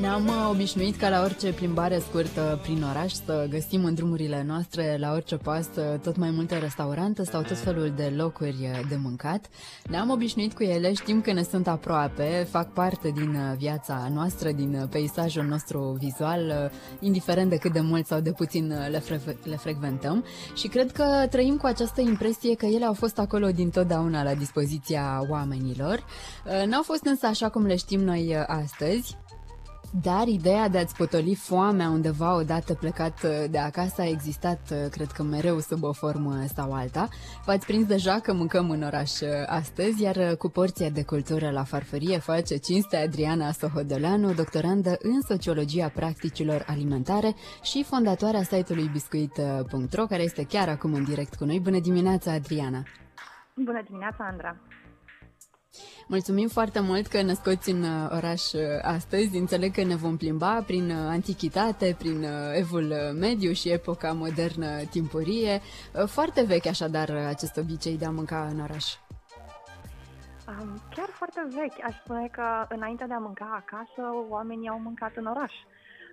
Ne-am uh, obișnuit ca la orice plimbare scurtă prin oraș să găsim în drumurile noastre, la orice pas, uh, tot mai multe restaurante sau tot felul de locuri uh, de mâncat. Ne-am obișnuit cu ele, știm că ne sunt aproape, fac parte din viața noastră, din peisajul nostru vizual, indiferent de cât de mult sau de puțin le, fre- le frecventăm și cred că trăim cu această impresie că ele au fost acolo din totdeauna la dispoziția oamenilor. N-au fost însă așa cum le știm noi astăzi. Dar ideea de a-ți potoli foamea undeva odată plecat uh, de acasă a existat, uh, cred că mereu sub o formă sau alta. V-ați prins deja că mâncăm în oraș uh, astăzi, iar cu porția de cultură la farfurie face cinste Adriana Sohodoleanu, doctorandă în sociologia practicilor alimentare și fondatoarea site-ului biscuit.ro, care este chiar acum în direct cu noi. Bună dimineața, Adriana! Bună dimineața, Andra! Mulțumim foarte mult că ne scoți în uh, oraș uh, astăzi. Înțeleg că ne vom plimba prin uh, antichitate, prin evul mediu și epoca modernă timpurie. Foarte vechi așadar acest obicei de a mânca în oraș. Chiar foarte vechi. Aș spune că înainte de a mânca acasă, oamenii au mâncat în oraș.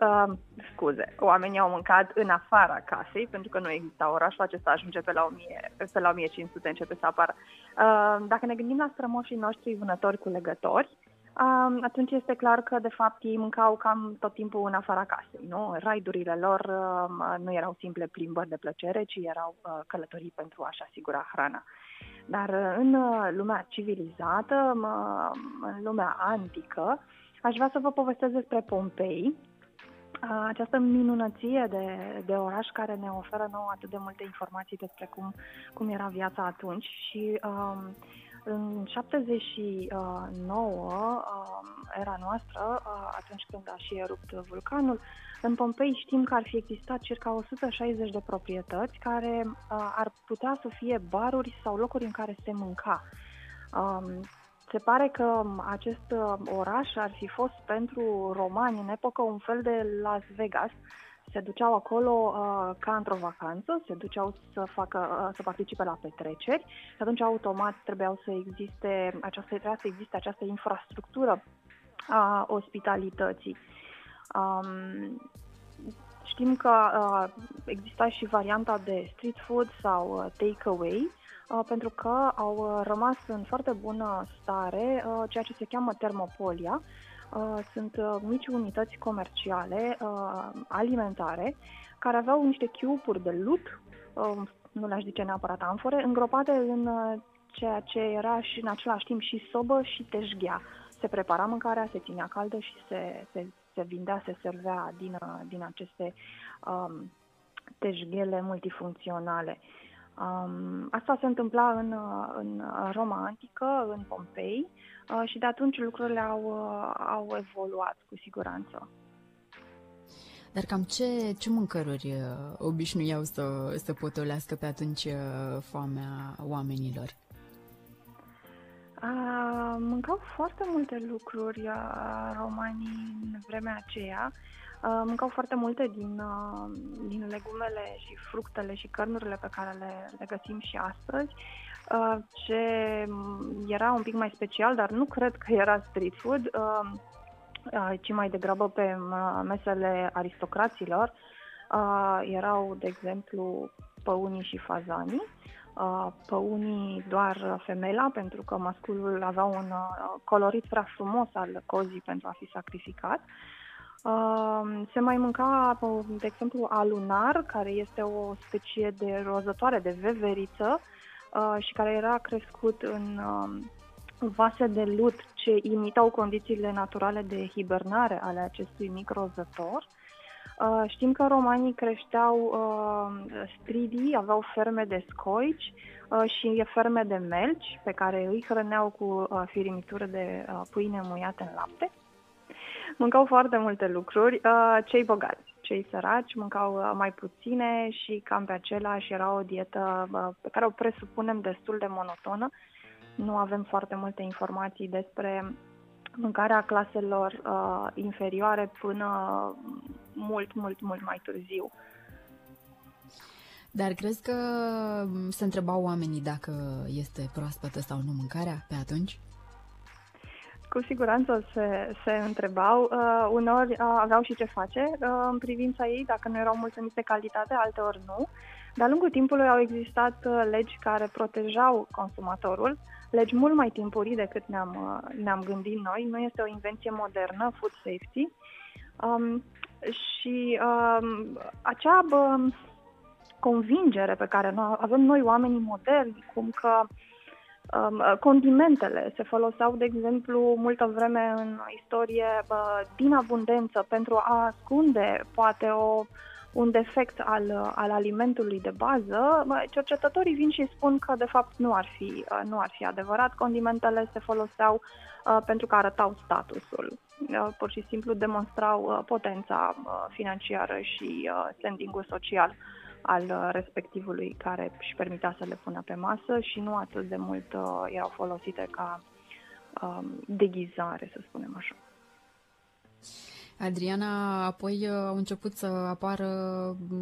Uh, scuze, oamenii au mâncat în afara casei, pentru că nu exista orașul acesta, ajunge pe la, 1000, pe la 1500, începe să apară. Uh, dacă ne gândim la strămoșii noștri vânători cu legători, uh, atunci este clar că, de fapt, ei mâncau cam tot timpul în afara casei, nu? Raidurile lor uh, nu erau simple plimbări de plăcere, ci erau uh, călătorii pentru a-și asigura hrana. Dar uh, în uh, lumea civilizată, uh, în lumea antică, aș vrea să vă povestesc despre Pompei, această minunăție de, de oraș care ne oferă nouă atât de multe informații despre cum, cum era viața atunci și um, în 79, um, era noastră, uh, atunci când a și erupt vulcanul, în Pompei știm că ar fi existat circa 160 de proprietăți care uh, ar putea să fie baruri sau locuri în care se mânca. Um, se pare că acest uh, oraș ar fi fost pentru romani în epocă un fel de Las Vegas. Se duceau acolo uh, ca într-o vacanță, se duceau să facă, uh, să participe la petreceri și atunci automat trebuiau să existe această, trebuia să existe această infrastructură a ospitalității. Um, știm că uh, exista și varianta de street food sau uh, take-away, Uh, pentru că au uh, rămas în foarte bună stare uh, ceea ce se cheamă termopolia. Sunt mici unități comerciale alimentare care aveau niște chiupuri de lut, nu le-aș zice neapărat amfore, îngropate în ceea ce era și în același timp și sobă și teșghea. Se prepara mâncarea, se ținea caldă și se, se, se vindea, se servea din, din aceste um, teșghele multifuncționale. Uh, Um, asta se întâmpla în, în Roma antică, în Pompei, uh, și de atunci lucrurile au, uh, au evoluat cu siguranță. Dar cam ce, ce mâncăruri uh, obișnuiau să, să potolească pe atunci uh, foamea oamenilor? Uh, mâncau foarte multe lucruri uh, romanii în vremea aceea. Uh, mâncau foarte multe din, uh, din legumele și fructele și cărnurile pe care le, le găsim și astăzi. Uh, ce era un pic mai special, dar nu cred că era street food, ci mai degrabă pe mesele aristocraților. Erau, de exemplu, păunii și fazanii. Păunii doar femela, pentru că masculul avea un colorit prea frumos al cozii pentru a fi sacrificat. Se mai mânca, de exemplu, alunar, care este o specie de rozătoare de veveriță și care era crescut în vase de lut ce imitau condițiile naturale de hibernare ale acestui mic rozător. Știm că romanii creșteau stridii, aveau ferme de scoici și ferme de melci pe care îi hrăneau cu firimitură de pâine muiată în lapte mâncau foarte multe lucruri. Uh, cei bogați, cei săraci mâncau uh, mai puține și cam pe același era o dietă uh, pe care o presupunem destul de monotonă. Nu avem foarte multe informații despre mâncarea claselor uh, inferioare până mult, mult, mult mai târziu. Dar crezi că se întrebau oamenii dacă este proaspătă sau nu mâncarea pe atunci? Cu siguranță se, se întrebau. Uh, uneori uh, aveau și ce face uh, în privința ei, dacă nu erau mulțumiți de calitate, alteori nu. De-a lungul timpului au existat uh, legi care protejau consumatorul, legi mult mai timpurii decât ne-am, uh, ne-am gândit noi. Nu este o invenție modernă, food safety. Um, și um, acea um, convingere pe care noi, avem noi oamenii moderni, cum că um, condimentele se foloseau, de exemplu, multă vreme în istorie uh, din abundență pentru a ascunde poate o un defect al, al alimentului de bază, cercetătorii vin și spun că de fapt nu ar fi, uh, nu ar fi adevărat. Condimentele se foloseau uh, pentru că arătau statusul. Uh, pur și simplu demonstrau uh, potența uh, financiară și uh, standing-ul social al uh, respectivului care își permitea să le pună pe masă și nu atât de mult uh, erau folosite ca uh, deghizare, să spunem așa. Adriana, apoi uh, au început să apară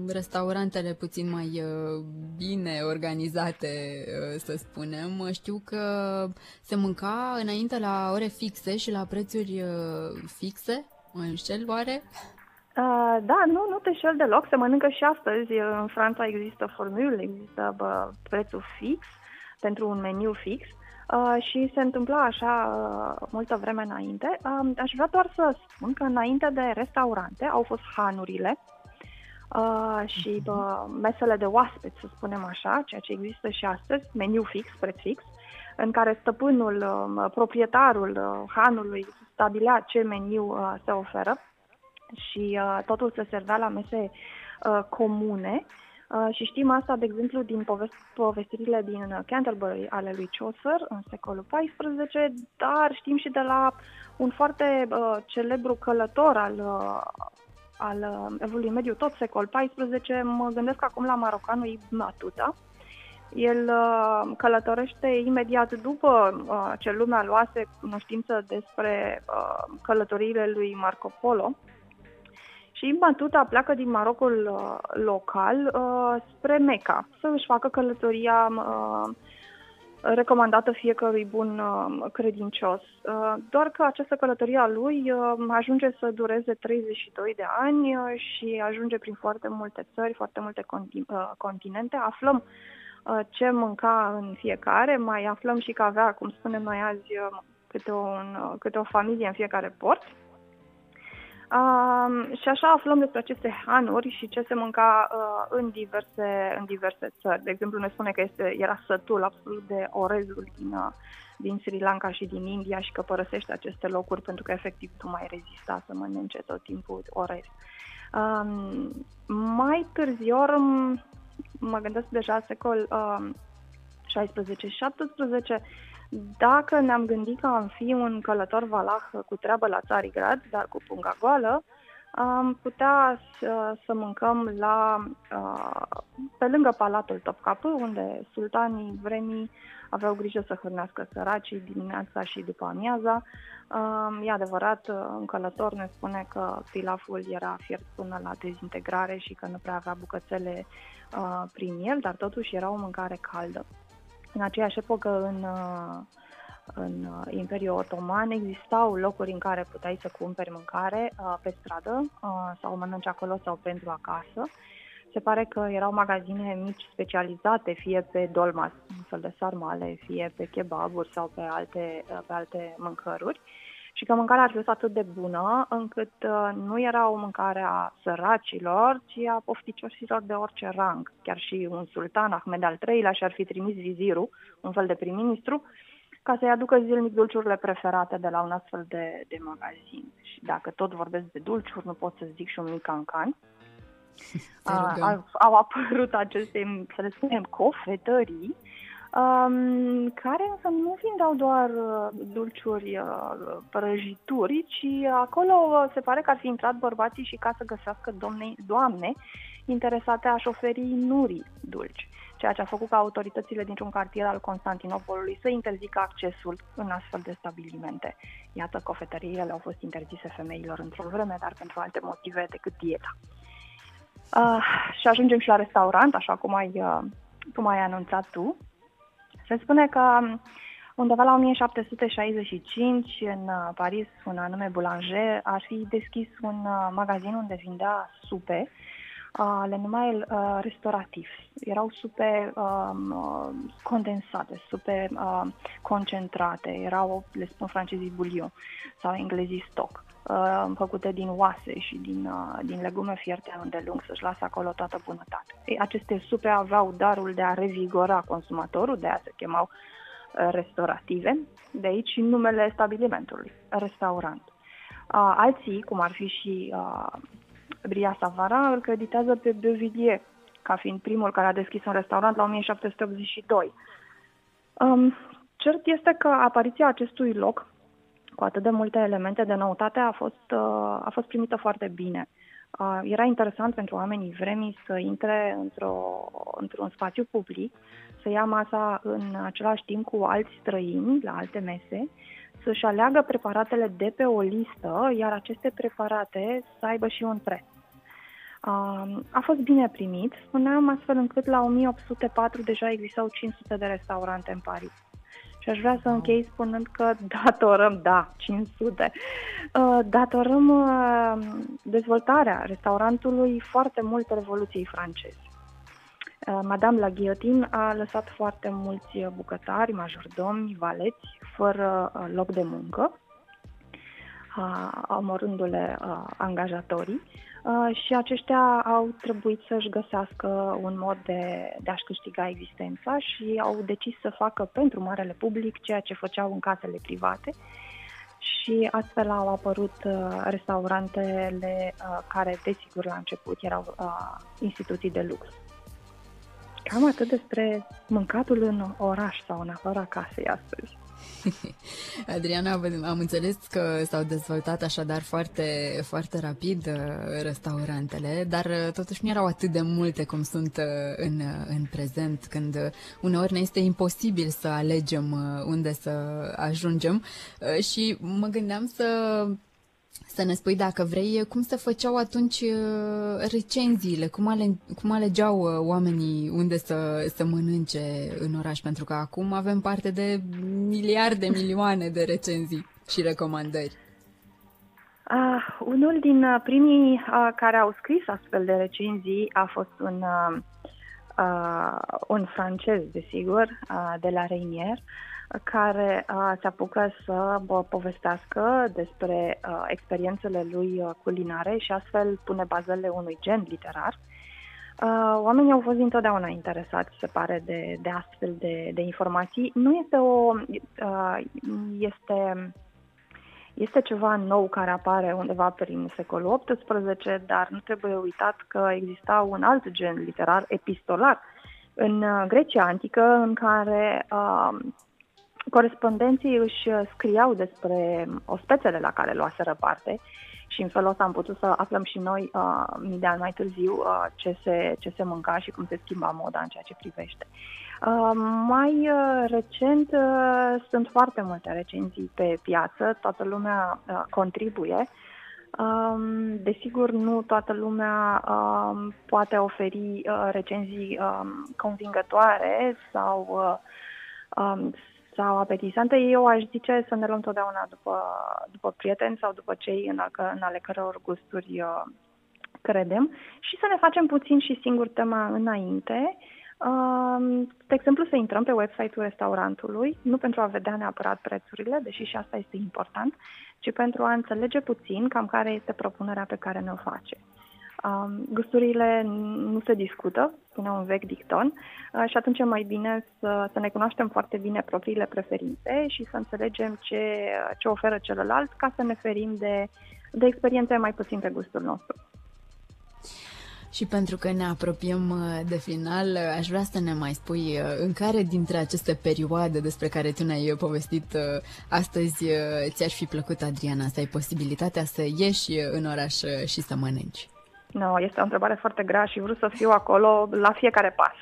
restaurantele puțin mai uh, bine organizate, uh, să spunem. Știu că se mânca înainte la ore fixe și la prețuri fixe. Mă înșel oare? Uh, da, nu, nu te șel deloc. Se mănâncă și astăzi. În Franța există formule, există bă, prețul fix pentru un meniu fix. Uh, și se întâmpla așa uh, multă vreme înainte. Uh, aș vrea doar să spun că înainte de restaurante au fost hanurile uh, și mhm. uh, mesele de oaspeți, să spunem așa, ceea ce există și astăzi, meniu fix, preț fix, în care stăpânul, uh, proprietarul uh, hanului stabilea ce meniu uh, se oferă și uh, totul se servea la mese uh, comune. Uh, și știm asta, de exemplu, din povestirile din Canterbury ale lui Chaucer în secolul XIV, dar știm și de la un foarte uh, celebru călător al, uh, al uh, Evului Mediu, tot secol XIV, mă gândesc acum la marocanul Ibn Batuta. El uh, călătorește imediat după uh, ce lumea luase cunoștință despre uh, călătoriile lui Marco Polo, și Batuta pleacă din Marocul uh, local uh, spre Meca să își facă călătoria uh, recomandată fiecărui bun uh, credincios. Uh, doar că această călătorie a lui uh, ajunge să dureze 32 de ani uh, și ajunge prin foarte multe țări, foarte multe conti- uh, continente. Aflăm uh, ce mânca în fiecare, mai aflăm și că avea, cum spunem noi azi, uh, câte, un, uh, câte o familie în fiecare port. Uh, și așa aflăm despre aceste hanuri și ce se mânca uh, în, diverse, în diverse țări. De exemplu, ne spune că este, era sătul absolut de orezul din, uh, din Sri Lanka și din India și că părăsește aceste locuri pentru că efectiv nu mai rezista să mănânce tot timpul orez. Uh, mai târziu, mă gândesc deja secol uh, 16-17, dacă ne-am gândit că am fi un călător valah cu treabă la Țarigrad, dar cu punga goală, am putea să, să mâncăm la, pe lângă Palatul Topkapı, unde sultanii vremii aveau grijă să hrănească săracii dimineața și după amiaza. E adevărat, un călător ne spune că pilaful era fiert până la dezintegrare și că nu prea avea bucățele prin el, dar totuși era o mâncare caldă. În aceeași epocă, în, uh, în uh, Imperiul Otoman, existau locuri în care puteai să cumperi mâncare uh, pe stradă sau mănânci acolo sau pentru acasă. Se pare că erau magazine mici specializate, fie pe dolma, un fel de sarmale, fie pe kebaburi sau pe alte, pe alte mâncăruri și că mâncarea ar fi fost atât de bună încât uh, nu era o mâncare a săracilor, ci a pofticioșilor de orice rang. Chiar și un sultan, Ahmed al III-lea, și-ar fi trimis vizirul, un fel de prim-ministru, ca să-i aducă zilnic dulciurile preferate de la un astfel de, de magazin. Și dacă tot vorbesc de dulciuri, nu pot să zic și un mic cancan. A, au apărut aceste, să le spunem, cofetării um, care însă nu vindeau doar uh, dulciuri, uh, prăjituri, ci acolo uh, se pare că ar fi intrat bărbații și ca să găsească domne, doamne interesate a-și șoferi nurii dulci, ceea ce a făcut ca autoritățile dintr-un cartier al Constantinopolului să interzică accesul în astfel de stabilimente. Iată, cofetăriile au fost interzise femeilor într-o vreme, dar pentru alte motive decât dieta. Uh, și ajungem și la restaurant, așa cum ai, uh, cum ai anunțat tu. Se spune că undeva la 1765, în uh, Paris, un anume Boulanger, ar fi deschis un uh, magazin unde vindea supe le numai uh, restaurativ. Erau supe um, uh, condensate, supe uh, concentrate, erau, le spun francezii bulion sau englezii stock, uh, făcute din oase și din, uh, din legume fierte îndelung, să-și lasă acolo toată bunătatea. Ei, aceste supe aveau darul de a revigora consumatorul, de a se chemau uh, restaurative, de aici numele stabilimentului, restaurant. Uh, alții, cum ar fi și uh, Bria Savara îl creditează pe Beauvillier ca fiind primul care a deschis un restaurant la 1782. Um, cert este că apariția acestui loc, cu atât de multe elemente de noutate, a fost, uh, a fost primită foarte bine. Uh, era interesant pentru oamenii vremii să intre într-o, într-un spațiu public, să ia masa în același timp cu alți străini la alte mese, să-și aleagă preparatele de pe o listă, iar aceste preparate să aibă și un preț. A fost bine primit, spuneam astfel încât la 1804 deja existau 500 de restaurante în Paris. Și aș vrea să închei spunând că datorăm, da, 500, uh, datorăm uh, dezvoltarea restaurantului foarte mult Revoluției franceze. Uh, Madame la Guillotine a lăsat foarte mulți bucătari, majordomi, valeți, fără loc de muncă, omorându-le angajatorii Uh, și aceștia au trebuit să-și găsească un mod de, de a-și câștiga existența și au decis să facă pentru marele public ceea ce făceau în casele private și astfel au apărut uh, restaurantele uh, care, desigur, la început erau uh, instituții de lux. Cam atât despre mâncatul în oraș sau în afara casei astăzi. Adriana, am înțeles că s-au dezvoltat așadar foarte, foarte rapid uh, restaurantele, dar uh, totuși nu erau atât de multe cum sunt uh, în, în prezent, când uneori ne este imposibil să alegem unde să ajungem. Și mă gândeam să să ne spui, dacă vrei, cum se făceau atunci uh, recenziile, cum, ale, cum alegeau uh, oamenii unde să, să mănânce în oraș, pentru că acum avem parte de miliarde, milioane de recenzii și recomandări. Uh, unul din uh, primii uh, care au scris astfel de recenzii a fost un, uh, uh, un francez, desigur, uh, de la Reinier, care uh, se apucă să bă, povestească despre uh, experiențele lui uh, culinare și astfel pune bazele unui gen literar. Uh, oamenii au fost întotdeauna interesați, se pare, de, de astfel de, de informații. Nu este o. Uh, este, este ceva nou care apare undeva prin secolul XVIII, dar nu trebuie uitat că exista un alt gen literar, epistolar, în uh, Grecia antică, în care uh, Corespondenții își uh, scriau despre ospețele la care luaseră parte și în felul ăsta am putut să aflăm și noi, uh, mii de ani mai târziu, uh, ce, se, ce se mânca și cum se schimba moda în ceea ce privește. Uh, mai uh, recent uh, sunt foarte multe recenzii pe piață, toată lumea uh, contribuie. Um, desigur, nu toată lumea um, poate oferi uh, recenzii um, convingătoare sau uh, um, sau apetisante, eu aș zice să ne luăm totdeauna după, după prieteni sau după cei în, a, în ale căror gusturi uh, credem și să ne facem puțin și singur tema înainte. Uh, de exemplu, să intrăm pe website-ul restaurantului, nu pentru a vedea neapărat prețurile, deși și asta este important, ci pentru a înțelege puțin cam care este propunerea pe care ne-o face. Um, gusturile nu se discută, spune un vechi dicton, uh, și atunci e mai bine să, să ne cunoaștem foarte bine propriile preferințe și să înțelegem ce, ce oferă celălalt ca să ne ferim de, de experiențe mai puțin pe gustul nostru. Și pentru că ne apropiem uh, de final, uh, aș vrea să ne mai spui uh, în care dintre aceste perioade despre care tu ne-ai povestit astăzi ți-ar fi plăcut, Adriana, să ai posibilitatea să ieși în oraș și să mănânci? Nu, este o întrebare foarte grea și vreau să fiu acolo la fiecare pas.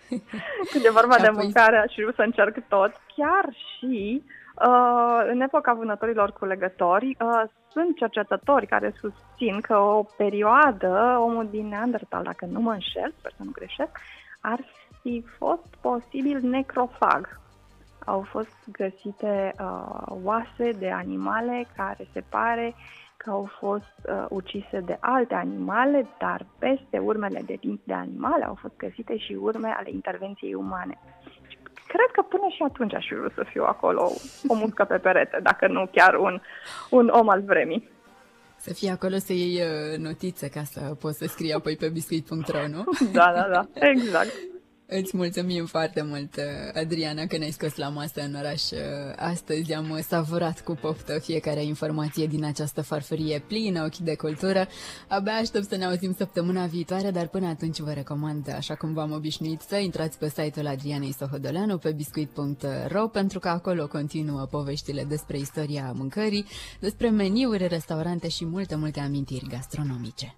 Când e vorba de mâncare și vreau să încerc tot. Chiar și uh, în epoca vânătorilor cu legători, uh, sunt cercetători care susțin că o perioadă, omul din Neandertal, dacă nu mă înșel, sper să nu greșesc, ar fi fost posibil necrofag. Au fost găsite uh, oase de animale care se pare că au fost uh, ucise de alte animale, dar peste urmele de, de animale au fost găsite și urme ale intervenției umane. Cred că până și atunci aș fi vrut să fiu acolo o muscă pe perete, dacă nu chiar un, un om al vremii. Să fie acolo să iei uh, notițe ca să poți să scrii apoi pe biscuit.ro, nu? Da, da, da, exact. Îți mulțumim foarte mult, Adriana, că ne-ai scos la masă în oraș. Astăzi am savurat cu poftă fiecare informație din această farfurie plină, ochi de cultură. Abia aștept să ne auzim săptămâna viitoare, dar până atunci vă recomand, așa cum v-am obișnuit, să intrați pe site-ul Adrianei Sohodoleanu pe biscuit.ro pentru că acolo continuă poveștile despre istoria mâncării, despre meniuri, restaurante și multe, multe amintiri gastronomice.